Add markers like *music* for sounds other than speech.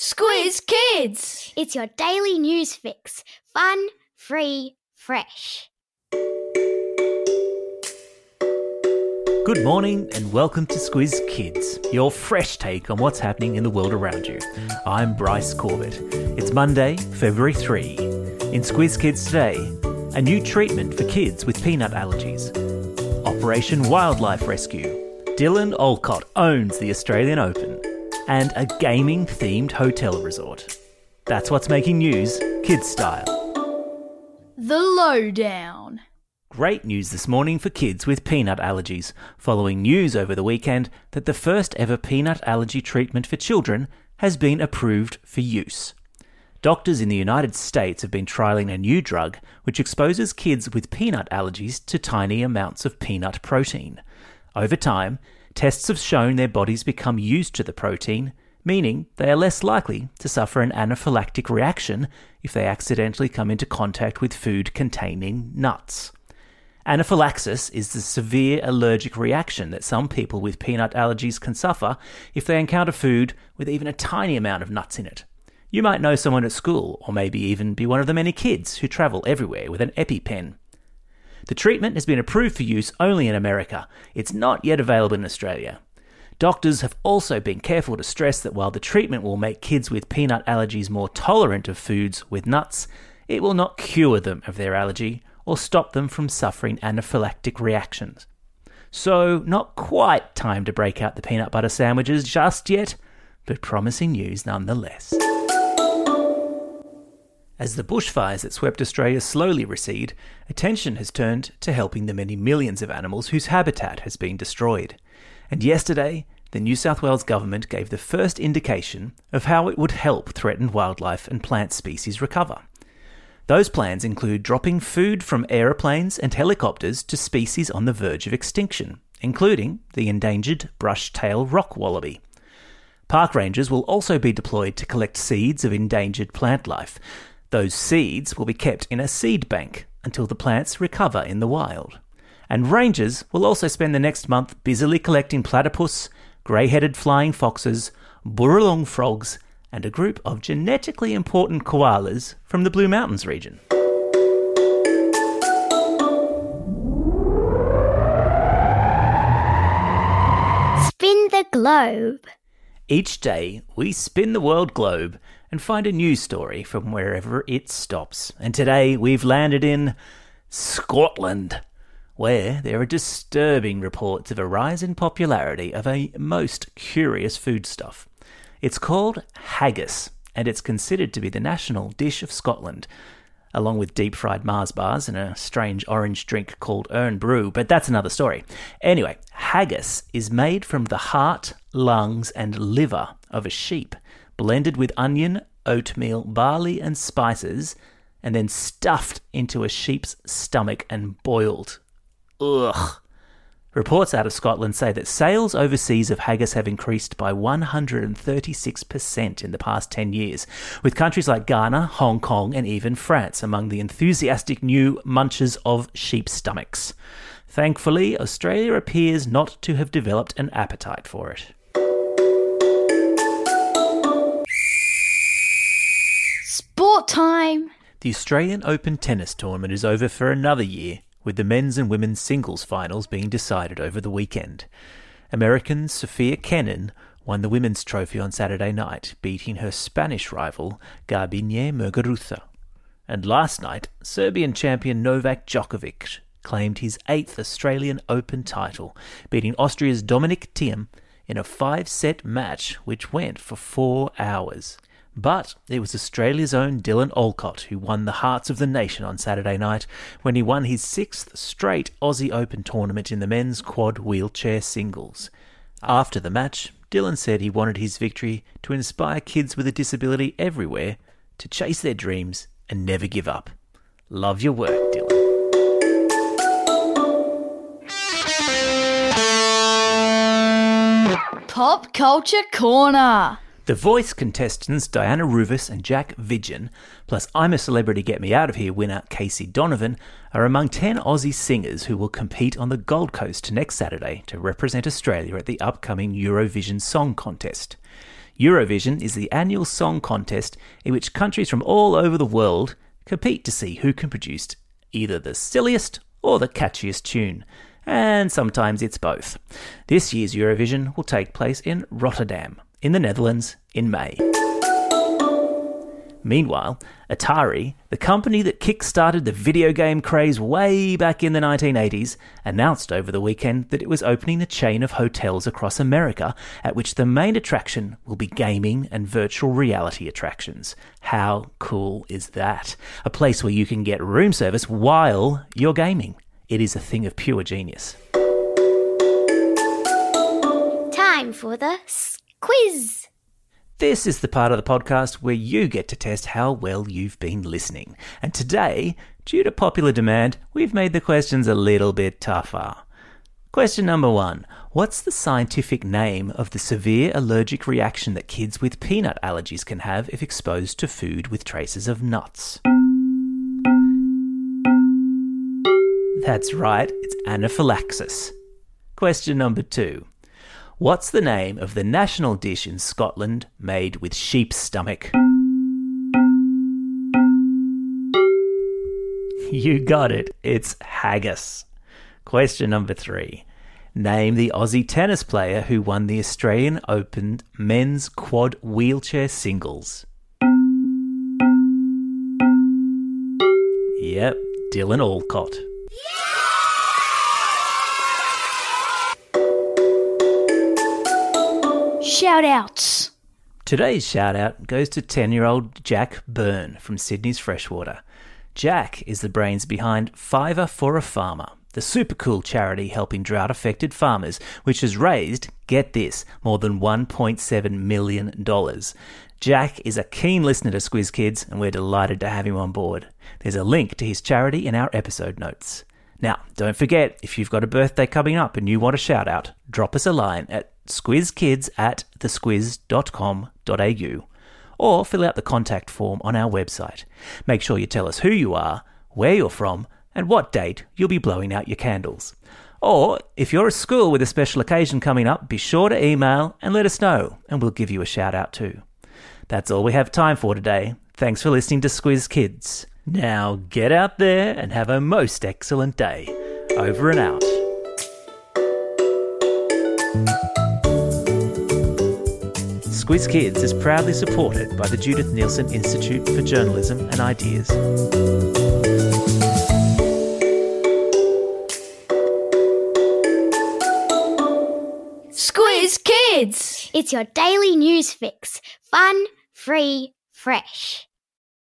Squiz Kids! It's your daily news fix. Fun, free, fresh. Good morning and welcome to Squiz Kids, your fresh take on what's happening in the world around you. I'm Bryce Corbett. It's Monday, February 3. In Squiz Kids today, a new treatment for kids with peanut allergies. Operation Wildlife Rescue. Dylan Alcott owns the Australian Open. And a gaming themed hotel resort. That's what's making news, kids style. The Lowdown. Great news this morning for kids with peanut allergies, following news over the weekend that the first ever peanut allergy treatment for children has been approved for use. Doctors in the United States have been trialling a new drug which exposes kids with peanut allergies to tiny amounts of peanut protein. Over time, tests have shown their bodies become used to the protein, meaning they are less likely to suffer an anaphylactic reaction if they accidentally come into contact with food containing nuts. Anaphylaxis is the severe allergic reaction that some people with peanut allergies can suffer if they encounter food with even a tiny amount of nuts in it. You might know someone at school, or maybe even be one of the many kids who travel everywhere with an EpiPen. The treatment has been approved for use only in America. It's not yet available in Australia. Doctors have also been careful to stress that while the treatment will make kids with peanut allergies more tolerant of foods with nuts, it will not cure them of their allergy or stop them from suffering anaphylactic reactions. So, not quite time to break out the peanut butter sandwiches just yet, but promising news nonetheless. As the bushfires that swept Australia slowly recede, attention has turned to helping the many millions of animals whose habitat has been destroyed. And yesterday, the New South Wales government gave the first indication of how it would help threatened wildlife and plant species recover. Those plans include dropping food from aeroplanes and helicopters to species on the verge of extinction, including the endangered brush-tail rock wallaby. Park rangers will also be deployed to collect seeds of endangered plant life, those seeds will be kept in a seed bank until the plants recover in the wild. And rangers will also spend the next month busily collecting platypus, grey headed flying foxes, Booroolong frogs, and a group of genetically important koalas from the Blue Mountains region. Spin the globe. Each day, we spin the world globe and find a new story from wherever it stops. And today, we've landed in Scotland, where there are disturbing reports of a rise in popularity of a most curious foodstuff. It's called haggis, and it's considered to be the national dish of Scotland along with deep fried Mars bars and a strange orange drink called Irn-Bru, but that's another story. Anyway, haggis is made from the heart, lungs, and liver of a sheep, blended with onion, oatmeal, barley, and spices, and then stuffed into a sheep's stomach and boiled. Ugh. Reports out of Scotland say that sales overseas of haggis have increased by 136% in the past 10 years, with countries like Ghana, Hong Kong, and even France among the enthusiastic new munchers of sheep stomachs. Thankfully, Australia appears not to have developed an appetite for it. Sport time! The Australian Open tennis tournament is over for another year, with the men's and women's singles finals being decided over the weekend. American Sofia Kenin won the women's trophy on Saturday night, beating her Spanish rival Garbiñe Muguruza. And last night, Serbian champion Novak Djokovic claimed his eighth Australian Open title, beating Austria's Dominic Thiem in a five-set match which went for four hours. But it was Australia's own Dylan Alcott who won the hearts of the nation on Saturday night when he won his sixth straight Aussie Open tournament in the men's quad wheelchair singles. After the match, Dylan said he wanted his victory to inspire kids with a disability everywhere to chase their dreams and never give up. Love your work, Dylan. Pop Culture Corner. The voice contestants Diana Rouvas and Jack Vidgen, plus I'm a Celebrity Get Me Out of Here winner Casey Donovan, are among 10 Aussie singers who will compete on the Gold Coast next Saturday to represent Australia at the upcoming Eurovision Song Contest. Eurovision is the annual song contest in which countries from all over the world compete to see who can produce either the silliest or the catchiest tune. And sometimes it's both. This year's Eurovision will take place in Rotterdam, in the Netherlands, in May. Meanwhile, Atari, the company that kick-started the video game craze way back in the 1980s, announced over the weekend that it was opening a chain of hotels across America at which the main attraction will be gaming and virtual reality attractions. How cool is that? A place where you can get room service while you're gaming. It is a thing of pure genius. Time for the quiz. This is the part of the podcast where you get to test how well you've been listening. And today, due to popular demand, we've made the questions a little bit tougher. Question number one What's the scientific name of the severe allergic reaction that kids with peanut allergies can have if exposed to food with traces of nuts? That's right, it's anaphylaxis. Question number two. What's the name of the national dish in Scotland made with sheep's stomach? *laughs* You got it. It's haggis. Question number three. Name the Aussie tennis player who won the Australian Open men's quad wheelchair singles. Yep, Dylan Alcott. Shout outs. Today's shout out goes to 10 year old Jack Byrne from Sydney's Freshwater. Jack is the brains behind Fiver for a Farmer, the super cool charity helping drought affected farmers, which has raised, get this, more than $1.7 million. Jack is a keen listener to Squiz Kids, and we're delighted to have him on board. There's a link to his charity in our episode notes. Now, don't forget, if you've got a birthday coming up and you want a shout out, drop us a line at squizkids at thesquiz.com.au or fill out the contact form on our website. Make sure you tell us who you are, where you're from, and what date you'll be blowing out your candles. Or, if you're a school with a special occasion coming up, be sure to email and let us know, and we'll give you a shout out too. That's all we have time for today. Thanks for listening to Squiz Kids. Now get out there and have a most excellent day. Over and out. Squiz Kids is proudly supported by the Judith Neilson Institute for Journalism and Ideas. Squiz Kids. It's your daily news fix. Fun, free, fresh.